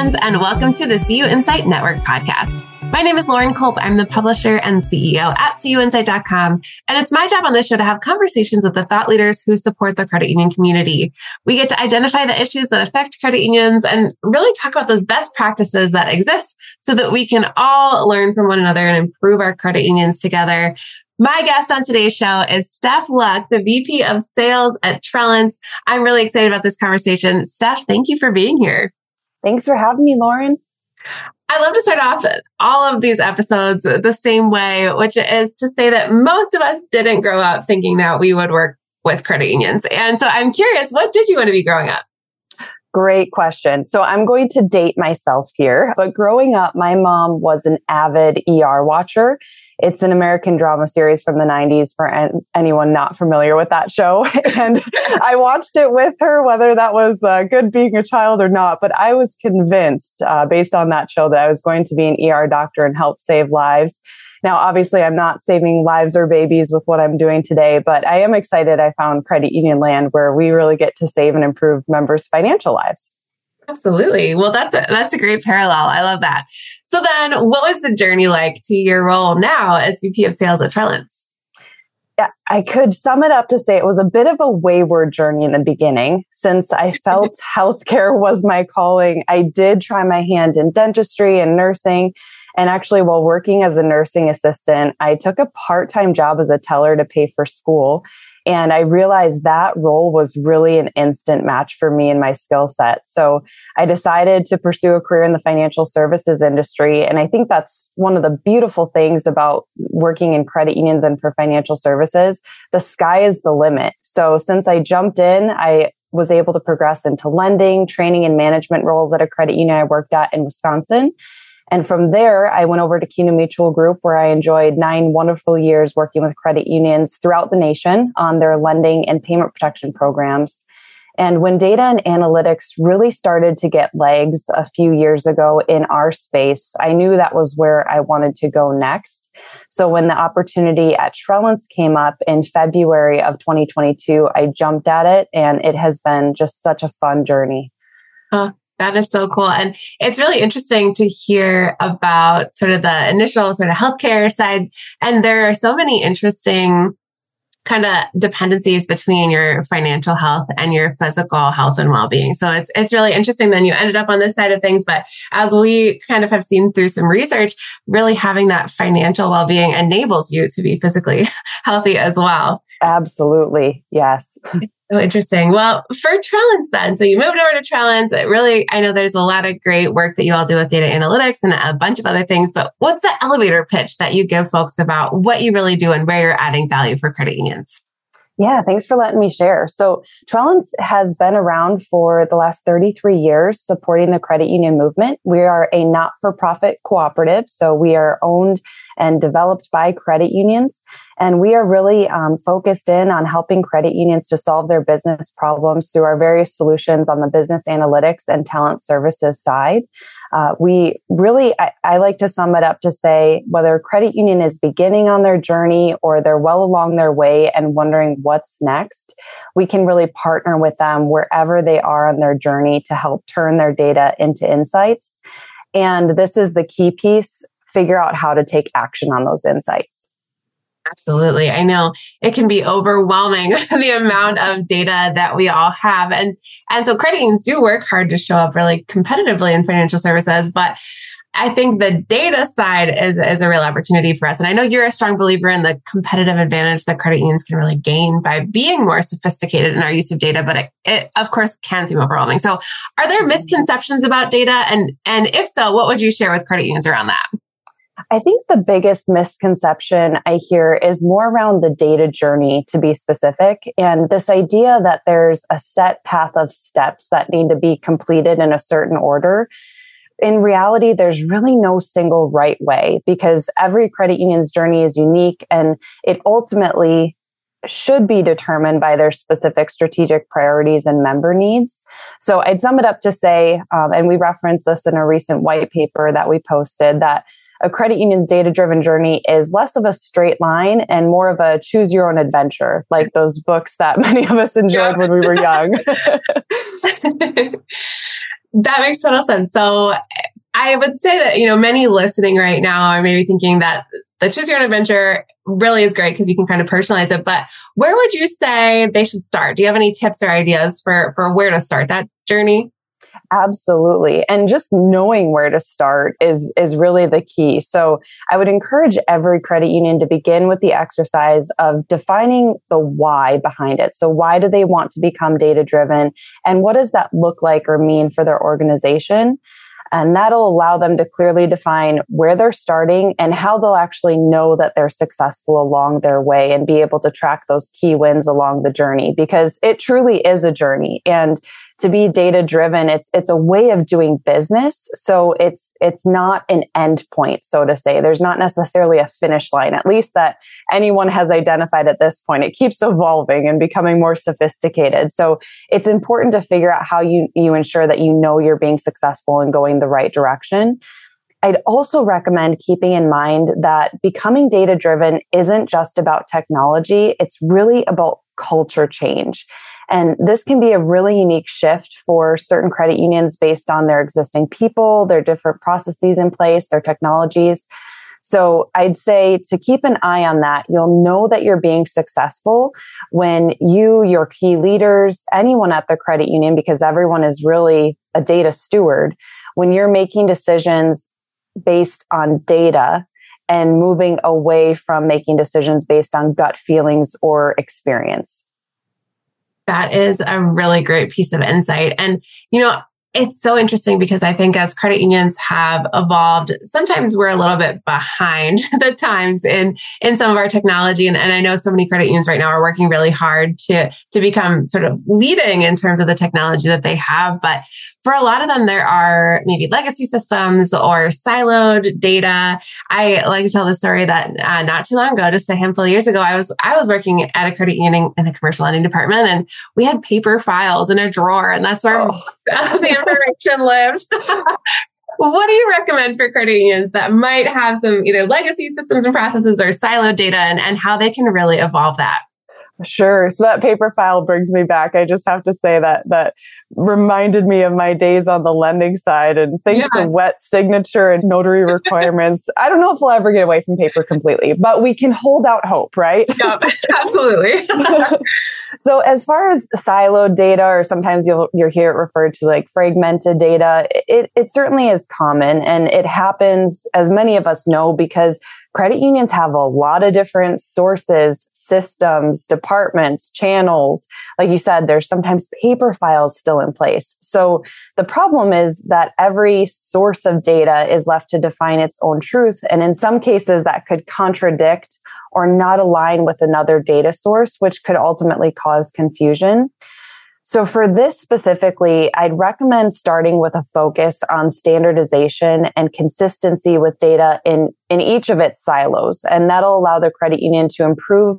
friends, and welcome to the CUInsight Network podcast. My name is Lauren Culp. I'm the publisher and CEO at cuinsight.com. And it's my job on this show to have conversations with the thought leaders who support the credit union community. We get to identify the issues that affect credit unions and really talk about those best practices that exist so that we can all learn from one another and improve our credit unions together. My guest on today's show is Stef Luck, the VP of Sales at Trellance. I'm really excited about this conversation. Stef, thank you for being here. Thanks for having me, Lauren. I love to start off all of these episodes the same way, which is to say that most of us didn't grow up thinking that we would work with credit unions. And so I'm curious, what did you want to be growing up? Great question. So I'm going to date myself here, but growing up, my mom was an avid ER watcher. It's an American drama series from the 90s for an- anyone not familiar with that show. and I watched it with her, whether that was uh, good being a child or not. But I was convinced, uh, based on that show, that I was going to be an ER doctor and help save lives. Now, obviously, I'm not saving lives or babies with what I'm doing today, but I am excited I found Credit Union Land where we really get to save and improve members' financial lives. Absolutely. Well, that's a, that's a great parallel. I love that. So then what was the journey like to your role now as VP of sales at Trellance? Yeah, I could sum it up to say it was a bit of a wayward journey in the beginning. Since I felt healthcare was my calling, I did try my hand in dentistry and nursing. And actually, while working as a nursing assistant, I took a part time job as a teller to pay for school. And I realized that role was really an instant match for me and my skill set. So I decided to pursue a career in the financial services industry. And I think that's one of the beautiful things about working in credit unions and for financial services. The sky is the limit. So since I jumped in, I was able to progress into lending, training, and management roles at a credit union I worked at in Wisconsin. And from there, I went over to CUNA Mutual Group, where I enjoyed nine wonderful years working with credit unions throughout the nation on their lending and payment protection programs. And when data and analytics really started to get legs a few years ago in our space, I knew that was where I wanted to go next. So when the opportunity at Trellance came up in February of 2022, I jumped at it and it has been just such a fun journey. Uh, that is so cool. And it's really interesting to hear about sort of the initial sort of healthcare side. And there are so many interesting kind of dependencies between your financial health and your physical health and well-being. So it's it's really interesting then you ended up on this side of things but as we kind of have seen through some research really having that financial well-being enables you to be physically healthy as well. Absolutely. Yes. So interesting. Well, for Trellance then, so you moved over to Trellance. It really, I know there's a lot of great work that you all do with data analytics and a bunch of other things, but what's the elevator pitch that you give folks about what you really do and where you're adding value for credit unions? Yeah, thanks for letting me share. So, Trellance has been around for the last 33 years supporting the credit union movement. We are a not for profit cooperative. So, we are owned and developed by credit unions. And we are really um, focused in on helping credit unions to solve their business problems through our various solutions on the business analytics and talent services side. Uh, we really, I, I, like to sum it up to say whether a credit union is beginning on their journey or they're well along their way and wondering what's next, we can really partner with them wherever they are on their journey to help turn their data into insights. And this is the key piece figure out how to take action on those insights. Absolutely. I know it can be overwhelming the amount of data that we all have. And, and so credit unions do work hard to show up really competitively in financial services, but I think the data side is, is a real opportunity for us. And I know you're a strong believer in the competitive advantage that credit unions can really gain by being more sophisticated in our use of data, but it, it of course can seem overwhelming. So are there misconceptions about data? And, and if so, what would you share with credit unions around that? I think the biggest misconception I hear is more around the data journey to be specific. And this idea that there's a set path of steps that need to be completed in a certain order. In reality, there's really no single right way because every credit union's journey is unique and it ultimately should be determined by their specific strategic priorities and member needs. So I'd sum it up to say, um, and we referenced this in a recent white paper that we posted, that a credit union's data driven journey is less of a straight line and more of a choose your own adventure, like those books that many of us enjoyed yeah. when we were young. That makes total sense. So I would say that, you know, many listening right now are maybe thinking that the choose your own adventure really is great because you can kind of personalize it. But where would you say they should start? Do you have any tips or ideas for, for where to start that journey? Absolutely. And just knowing where to start is, is really the key. So I would encourage every credit union to begin with the exercise of defining the why behind it. So why do they want to become data driven? And what does that look like or mean for their organization? And that'll allow them to clearly define where they're starting and how they'll actually know that they're successful along their way and be able to track those key wins along the journey because it truly is a journey. And to be data driven it's it's a way of doing business. So it's it's not an end point so to say. There's not necessarily a finish line at least that anyone has identified at this point. It keeps evolving and becoming more sophisticated. So it's important to figure out how you you ensure that you know you're being successful and going the right direction. I'd also recommend keeping in mind that becoming data driven isn't just about technology. It's really about culture change. And this can be a really unique shift for certain credit unions based on their existing people, their different processes in place, their technologies. So I'd say to keep an eye on that, you'll know that you're being successful when you, your key leaders, anyone at the credit union, because everyone is really a data steward, when you're making decisions based on data and moving away from making decisions based on gut feelings or experience. That is a really great piece of insight. And, you know, it's so interesting because I think as credit unions have evolved, sometimes we're a little bit behind the times in, in some of our technology. And, and I know so many credit unions right now are working really hard to, to become sort of leading in terms of the technology that they have. But for a lot of them, there are maybe legacy systems or siloed data. I like to tell the story that uh, not too long ago, just a handful of years ago, I was I was working at a credit union in a commercial lending department, and we had paper files in a drawer, and that's where oh. the information lived. what do you recommend for credit unions that might have some either legacy systems and processes or siloed data, and, and how they can really evolve that? Sure. So that paper file brings me back. I just have to say that that reminded me of my days on the lending side and thanks yeah. to wet signature and notary requirements. I don't know if we'll ever get away from paper completely, but we can hold out hope, right? Yeah, absolutely. so as far as siloed data, or sometimes you'll you'll hear it referred to like fragmented data, it, it certainly is common and it happens, as many of us know, because credit unions have a lot of different sources, systems, departments, channels. Like you said, there's sometimes paper files still in place. So the problem is that every source of data is left to define its own truth. And in some cases, that could contradict or not align with another data source, which could ultimately cause confusion. So for this specifically, I'd recommend starting with a focus on standardization and consistency with data in, in each of its silos. And that'll allow the credit union to improve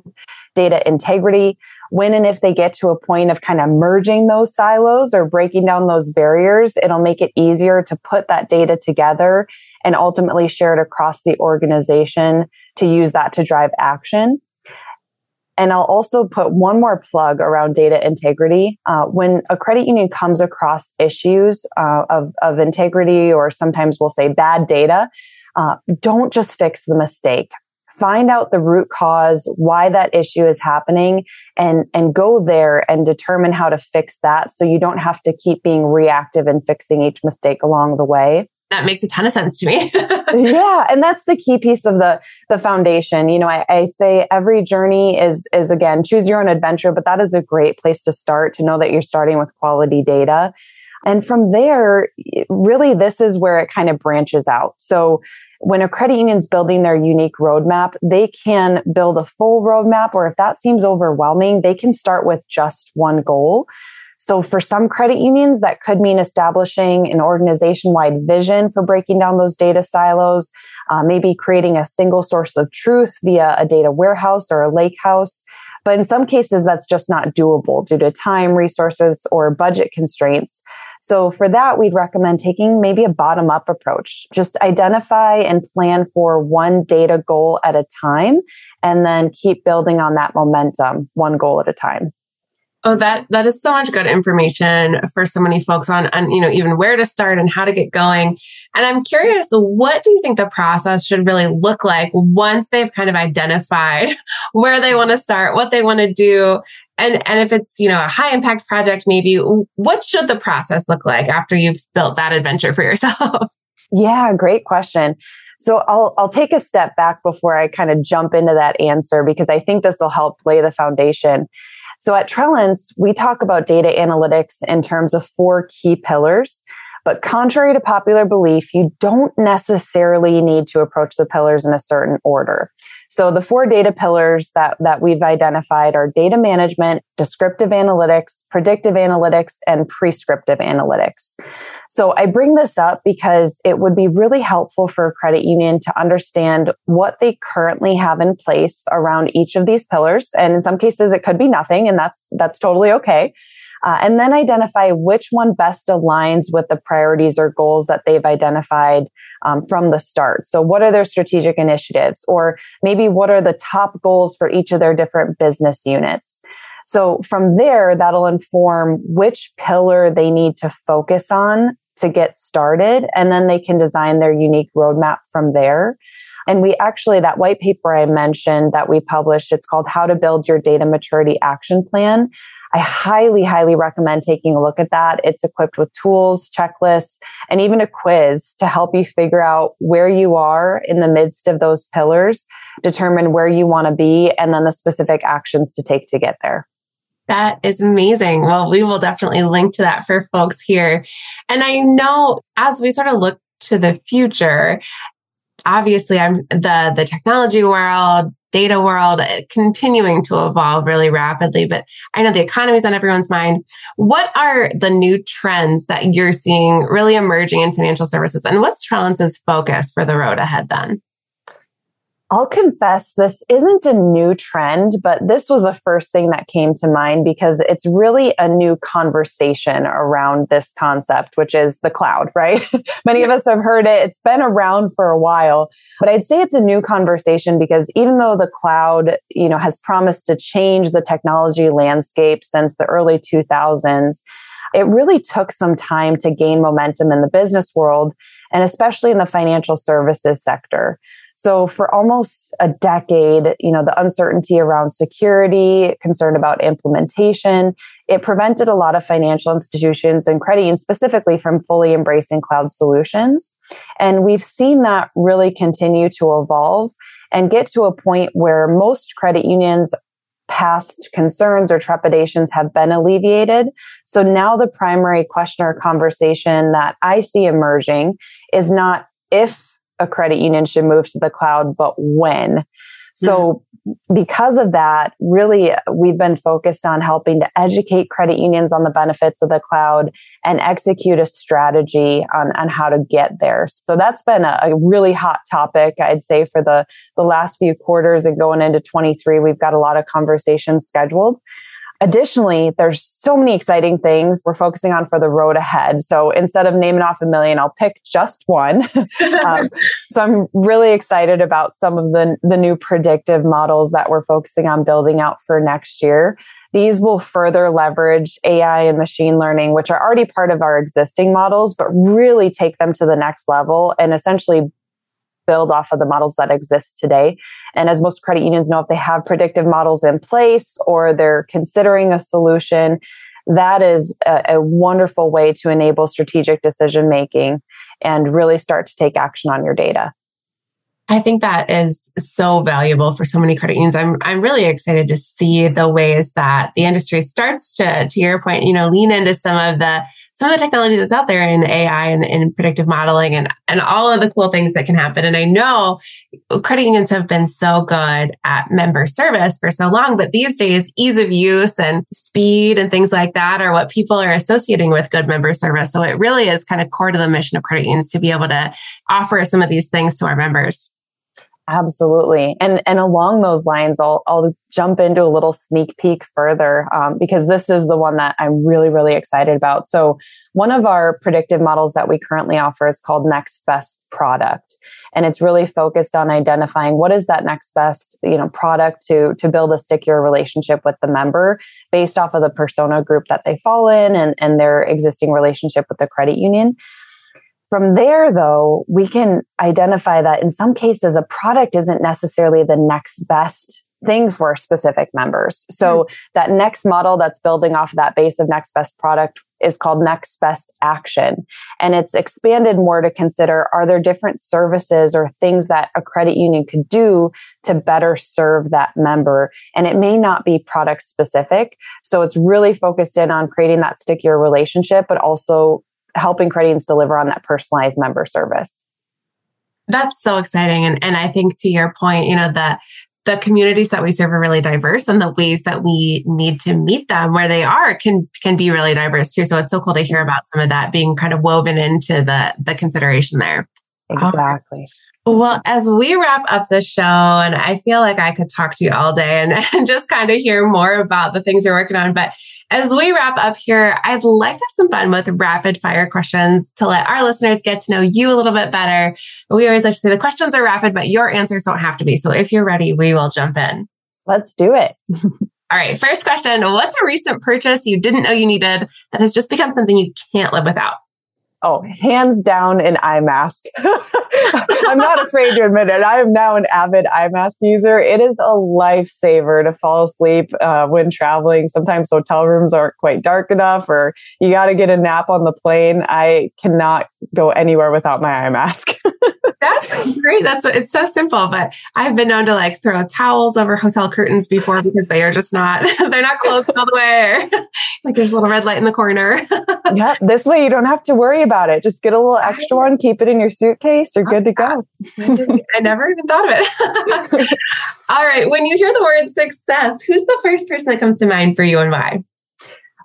data integrity when and if they get to a point of kind of merging those silos or breaking down those barriers, it'll make it easier to put that data together and ultimately share it across the organization to use that to drive action. And I'll also put one more plug around data integrity. Uh, when a credit union comes across issues uh, of, of integrity, or sometimes we'll say bad data, uh, don't just fix the mistake. Find out the root cause, why that issue is happening, and, and go there and determine how to fix that so you don't have to keep being reactive and fixing each mistake along the way that makes a ton of sense to me. yeah, and that's the key piece of the the foundation. You know, I, I, say every journey is is again choose your own adventure, but that is a great place to start to know that you're starting with quality data. And from there, really, this is where it kind of branches out. So when a credit union's building their unique roadmap, they can build a full roadmap, or if that seems overwhelming, they can start with just one goal. So for some credit unions, that could mean establishing an organization wide vision for breaking down those data silos, uh, maybe creating a single source of truth via a data warehouse or a lake house. But in some cases, that's just not doable due to time, resources, or budget constraints. So for that, we'd recommend taking maybe a bottom up approach. Just identify and plan for one data goal at a time, and then keep building on that momentum one goal at a time. Oh, that that is so much good information for so many folks on, on, you know, even where to start and how to get going. And I'm curious, what do you think the process should really look like once they've kind of identified where they want to start, what they want to do, and and if it's you know a high impact project, maybe what should the process look like after you've built that adventure for yourself? Yeah, great question. So I'll I'll take a step back before I kind of jump into that answer because I think this will help lay the foundation. So at Trellance, we talk about data analytics in terms of four key pillars. But contrary to popular belief, you don't necessarily need to approach the pillars in a certain order. So the four data pillars that, that we've identified are data management, descriptive analytics, predictive analytics, and prescriptive analytics. So I bring this up because it would be really helpful for a credit union to understand what they currently have in place around each of these pillars. And in some cases, it could be nothing, and that's, that's totally okay. Uh, and then identify which one best aligns with the priorities or goals that they've identified um, from the start. So, what are their strategic initiatives? Or maybe what are the top goals for each of their different business units? So, from there, that'll inform which pillar they need to focus on to get started. And then they can design their unique roadmap from there. And we actually, that white paper I mentioned that we published, it's called How to Build Your Data Maturity Action Plan. I highly, highly recommend taking a look at that. It's equipped with tools, checklists, and even a quiz to help you figure out where you are in the midst of those pillars, determine where you want to be, and then the specific actions to take to get there. That is amazing. Well, we will definitely link to that for folks here. And I know as we sort of look to the future, obviously I'm the the technology world, data world uh, continuing to evolve really rapidly, but I know the economy is on everyone's mind. What are the new trends that you're seeing really emerging in financial services? And what's Trellance's focus for the road ahead then? I'll confess this isn't a new trend, but this was the first thing that came to mind because it's really a new conversation around this concept, which is the cloud, right? Many of us have heard it. It's been around for a while, but I'd say it's a new conversation because even though the cloud, you know, has promised to change the technology landscape since the early 2000s, it really took some time to gain momentum in the business world and especially in the financial services sector. So for almost a decade, you know, the uncertainty around security, concern about implementation, it prevented a lot of financial institutions and credit unions specifically from fully embracing cloud solutions. And we've seen that really continue to evolve and get to a point where most credit unions past concerns or trepidations have been alleviated. So now the primary question or conversation that I see emerging is not if a credit union should move to the cloud, but when. So because of that, really, we've been focused on helping to educate credit unions on the benefits of the cloud and execute a strategy on, on how to get there. So that's been a, a really hot topic, I'd say, for the, the last few quarters and going into 23. We've got a lot of conversations scheduled. Additionally, there's so many exciting things we're focusing on for the road ahead. So instead of naming off a million, I'll pick just one. um, so I'm really excited about some of the, the new predictive models that we're focusing on building out for next year. These will further leverage AI and machine learning, which are already part of our existing models, but really take them to the next level and essentially build off of the models that exist today. And as most credit unions know, if they have predictive models in place or they're considering a solution, that is a, a wonderful way to enable strategic decision making and really start to take action on your data. I think that is so valuable for so many credit unions. I'm I'm really excited to see the ways that the industry starts to, to your point, you know, lean into some of the some of the technology that's out there in AI and, in predictive modeling and, and all of the cool things that can happen. And I know credit unions have been so good at member service for so long, but these days, ease of use and speed and things like that are what people are associating with good member service. So it really is kind of core to the mission of credit unions to be able to offer some of these things to our members. Absolutely. And and along those lines, I'll I'll jump into a little sneak peek further um, because this is the one that I'm really really excited about. So one of our predictive models that we currently offer is called Next Best Product, and it's really focused on identifying what is that next best you know product to to build a stickier relationship with the member based off of the persona group that they fall in and and their existing relationship with the credit union. From there, though, we can identify that in some cases, a product isn't necessarily the next best thing for specific members. So mm. that next model that's building off that base of next best product is called next best action. And it's expanded more to consider are there different services or things that a credit union could do to better serve that member? And it may not be product specific. So it's really focused in on creating that stickier relationship, but also helping unions deliver on that personalized member service. That's so exciting. And, and I think to your point, you know, the, the communities that we serve are really diverse and the ways that we need to meet them where they are can, can be really diverse too. So it's so cool to hear about some of that being kind of woven into the, the consideration there. Exactly. Well, as we wrap up the show, and I feel like I could talk to you all day and, and just kind of hear more about the things you're working on, but as we wrap up here, I'd like to have some fun with rapid fire questions to let our listeners get to know you a little bit better. We always like to say the questions are rapid, but your answers don't have to be. So if you're ready, we will jump in. Let's do it. All right. First question. What's a recent purchase you didn't know you needed that has just become something you can't live without? Oh, hands down an eye mask. I'm not afraid to admit it. I am now an avid eye mask user. It is a lifesaver to fall asleep uh, when traveling. Sometimes hotel rooms aren't quite dark enough, or you got to get a nap on the plane. I cannot go anywhere without my eye mask. That's great. That's it's so simple, but I've been known to like throw towels over hotel curtains before because they are just not they're not closed all the way. like there's a little red light in the corner. yeah, this way you don't have to worry about it. Just get a little extra one, keep it in your suitcase. You're good to go. I never even thought of it. all right, when you hear the word success, who's the first person that comes to mind for you and why?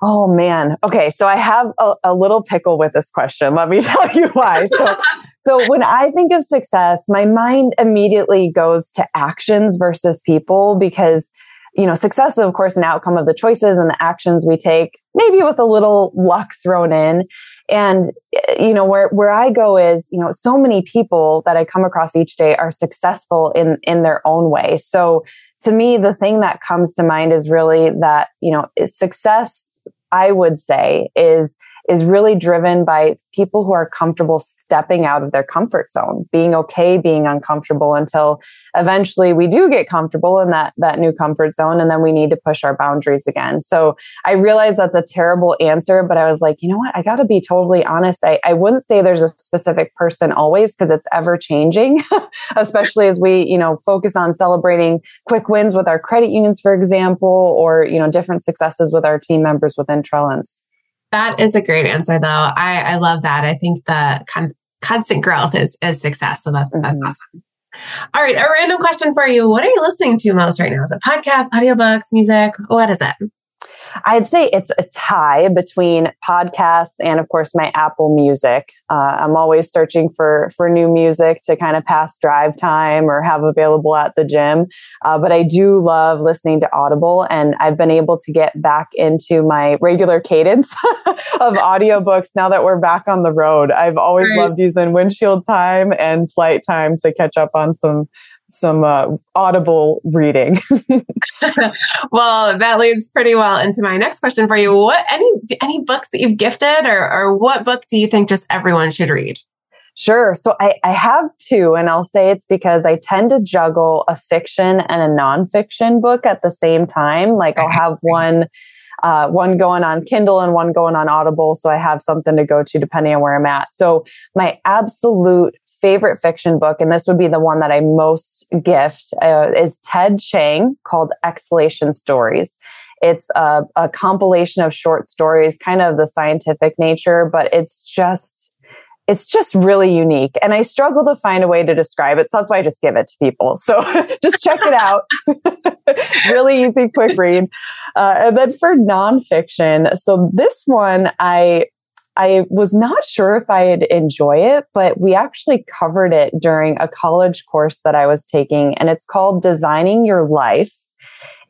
Oh man. Okay. So I have a, a, little pickle with this question. Let me tell you why. So, so when I think of success, my mind immediately goes to actions versus people because, you know, success is of course an outcome of the choices and the actions we take, maybe with a little luck thrown in. And, eh, you know, where, where I go is, you know, so many people that I come across each day are successful in, in their own way. So to me, the thing that comes to mind is really that, you know, success I would say is is really driven by people who are comfortable stepping out of their comfort zone, being okay being uncomfortable until eventually we do get comfortable in that that new comfort zone and then we need to push our boundaries again. So I realize that's a terrible answer, but I was like, you know what? I got to be totally honest. I, I wouldn't say there's a specific person always because it's ever changing, especially as we, you know, focus on celebrating quick wins with our credit unions, for example, or, you know, different successes with our team members within Trellance. That is a great answer, though. I, I love that. I think the con- constant growth is is success. So that's, mm-hmm. that's awesome. All right, a random question for you. What are you listening to most right now? Is it podcasts, audiobooks, music? What is it? I'd say it's a tie between podcasts and, of course, my Apple Music. Uh, I'm always searching for for new music to kind of pass drive time or have available at the gym. Uh, but I do love listening to Audible, and I've been able to get back into my regular cadence of audiobooks now that we're back on the road. I've always right. loved using windshield time and flight time to catch up on some some uh, audible reading. well, that leads pretty well into my next question for you. What any any books that you've gifted, or or what book do you think just everyone should read? Sure. So I, I have two, and I'll say it's because I tend to juggle a fiction and a nonfiction book at the same time. Like I'll have one. Uh, one going on Kindle and one going on Audible. So I have something to go to depending on where I'm at. So my absolute favorite fiction book, and this would be the one that I most gift, uh, is Ted Chiang called Exhalation Stories. It's a, a compilation of short stories, kind of the scientific nature, but it's just it's just really unique. And I struggle to find a way to describe it. So that's why I just give it to people. So just check it out. really easy, quick read. Uh, and then for nonfiction, so this one I I was not sure if I'd enjoy it, but we actually covered it during a college course that I was taking, and it's called Designing Your Life.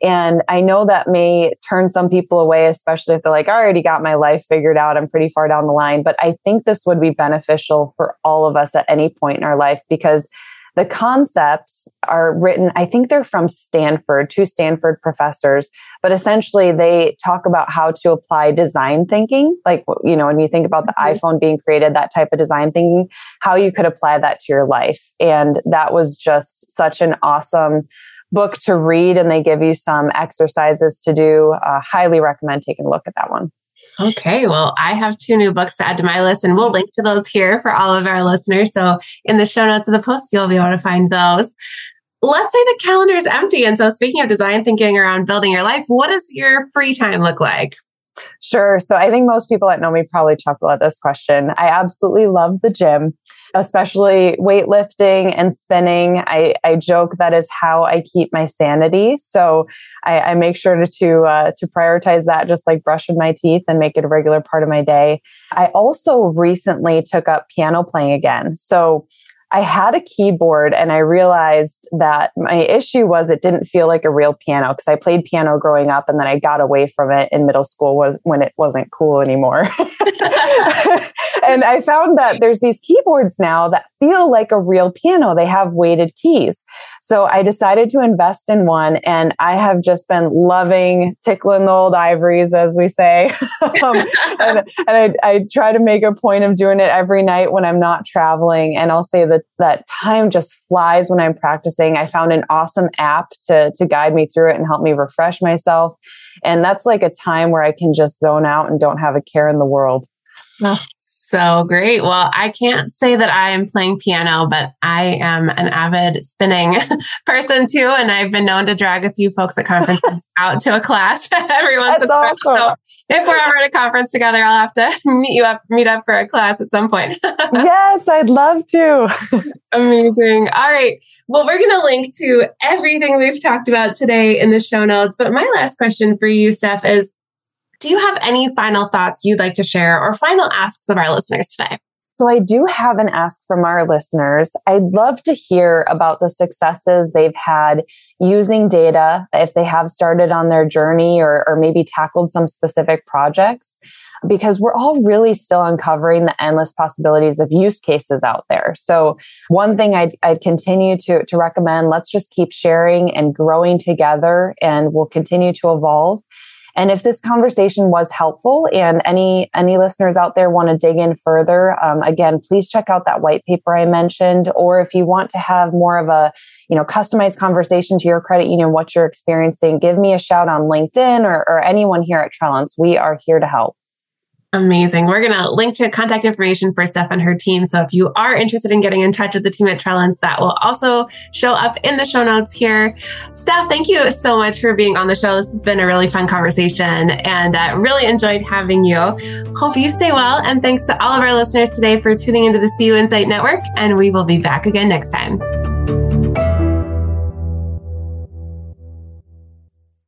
And I know that may turn some people away, especially if they're like, I already got my life figured out. I'm pretty far down the line. But I think this would be beneficial for all of us at any point in our life because the concepts are written, I think they're from Stanford, two Stanford professors, but essentially they talk about how to apply design thinking. Like, you know, when you think about the mm-hmm. iPhone being created, that type of design thinking, how you could apply that to your life. And that was just such an awesome book to read. And they give you some exercises to do. Uh, highly recommend taking a look at that one. Okay, well, I have two new books to add to my list, and we'll link to those here for all of our listeners. So, in the show notes of the post, you'll be able to find those. Let's say the calendar is empty. And so, speaking of design thinking around building your life, what does your free time look like? Sure. So I think most people that know me probably chuckle at this question. I absolutely love the gym, especially weightlifting and spinning. I, I joke that is how I keep my sanity. So I, I make sure to to, uh, to prioritize that, just like brushing my teeth and make it a regular part of my day. I also recently took up piano playing again. So I had a keyboard and I realized that my issue was it didn't feel like a real piano because I played piano growing up and then I got away from it in middle school was when it wasn't cool anymore. and I found that there's these keyboards now that feel like a real piano. They have weighted keys. So I decided to invest in one and I have just been loving tickling the old ivories, as we say. um, and, and I, I, try to make a point of doing it every night when I'm not traveling. And I'll say that that time just flies when I'm practicing. I found an awesome app to, to guide me through it and help me refresh myself. And that's like a time where I can just zone out and don't have a care in the world. Oh, so great. Well, I can't say that I am playing piano, but I am an avid spinning person too. And I've been known to drag a few folks at conferences out to a class every once in a while. So if we're ever at a conference together, I'll have to meet you up, meet up for a class at some point. yes, I'd love to. Amazing. All right. Well, we're going to link to everything we've talked about today in the show notes. But my last question for you, Stef, is do you have any final thoughts you'd like to share or final asks of our listeners today? So I do have an ask from our listeners. I'd love to hear about the successes they've had using data, if they have started on their journey or, or maybe tackled some specific projects, because we're all really still uncovering the endless possibilities of use cases out there. So one thing I'd, I'd continue to, to recommend, let's just keep sharing and growing together and we'll continue to evolve. And if this conversation was helpful and any, any listeners out there want to dig in further, um, again, please check out that white paper I mentioned. Or if you want to have more of a, you know, customized conversation to your credit union, what you're experiencing, give me a shout on LinkedIn or, or anyone here at Trellance. We are here to help. Amazing. We're going to link to contact information for Stef and her team. So if you are interested in getting in touch with the team at Trellance, that will also show up in the show notes here. Stef, thank you so much for being on the show. This has been a really fun conversation and uh, really enjoyed having you. Hope you stay well. And thanks to all of our listeners today for tuning into the CUInsight Network. And we will be back again next time.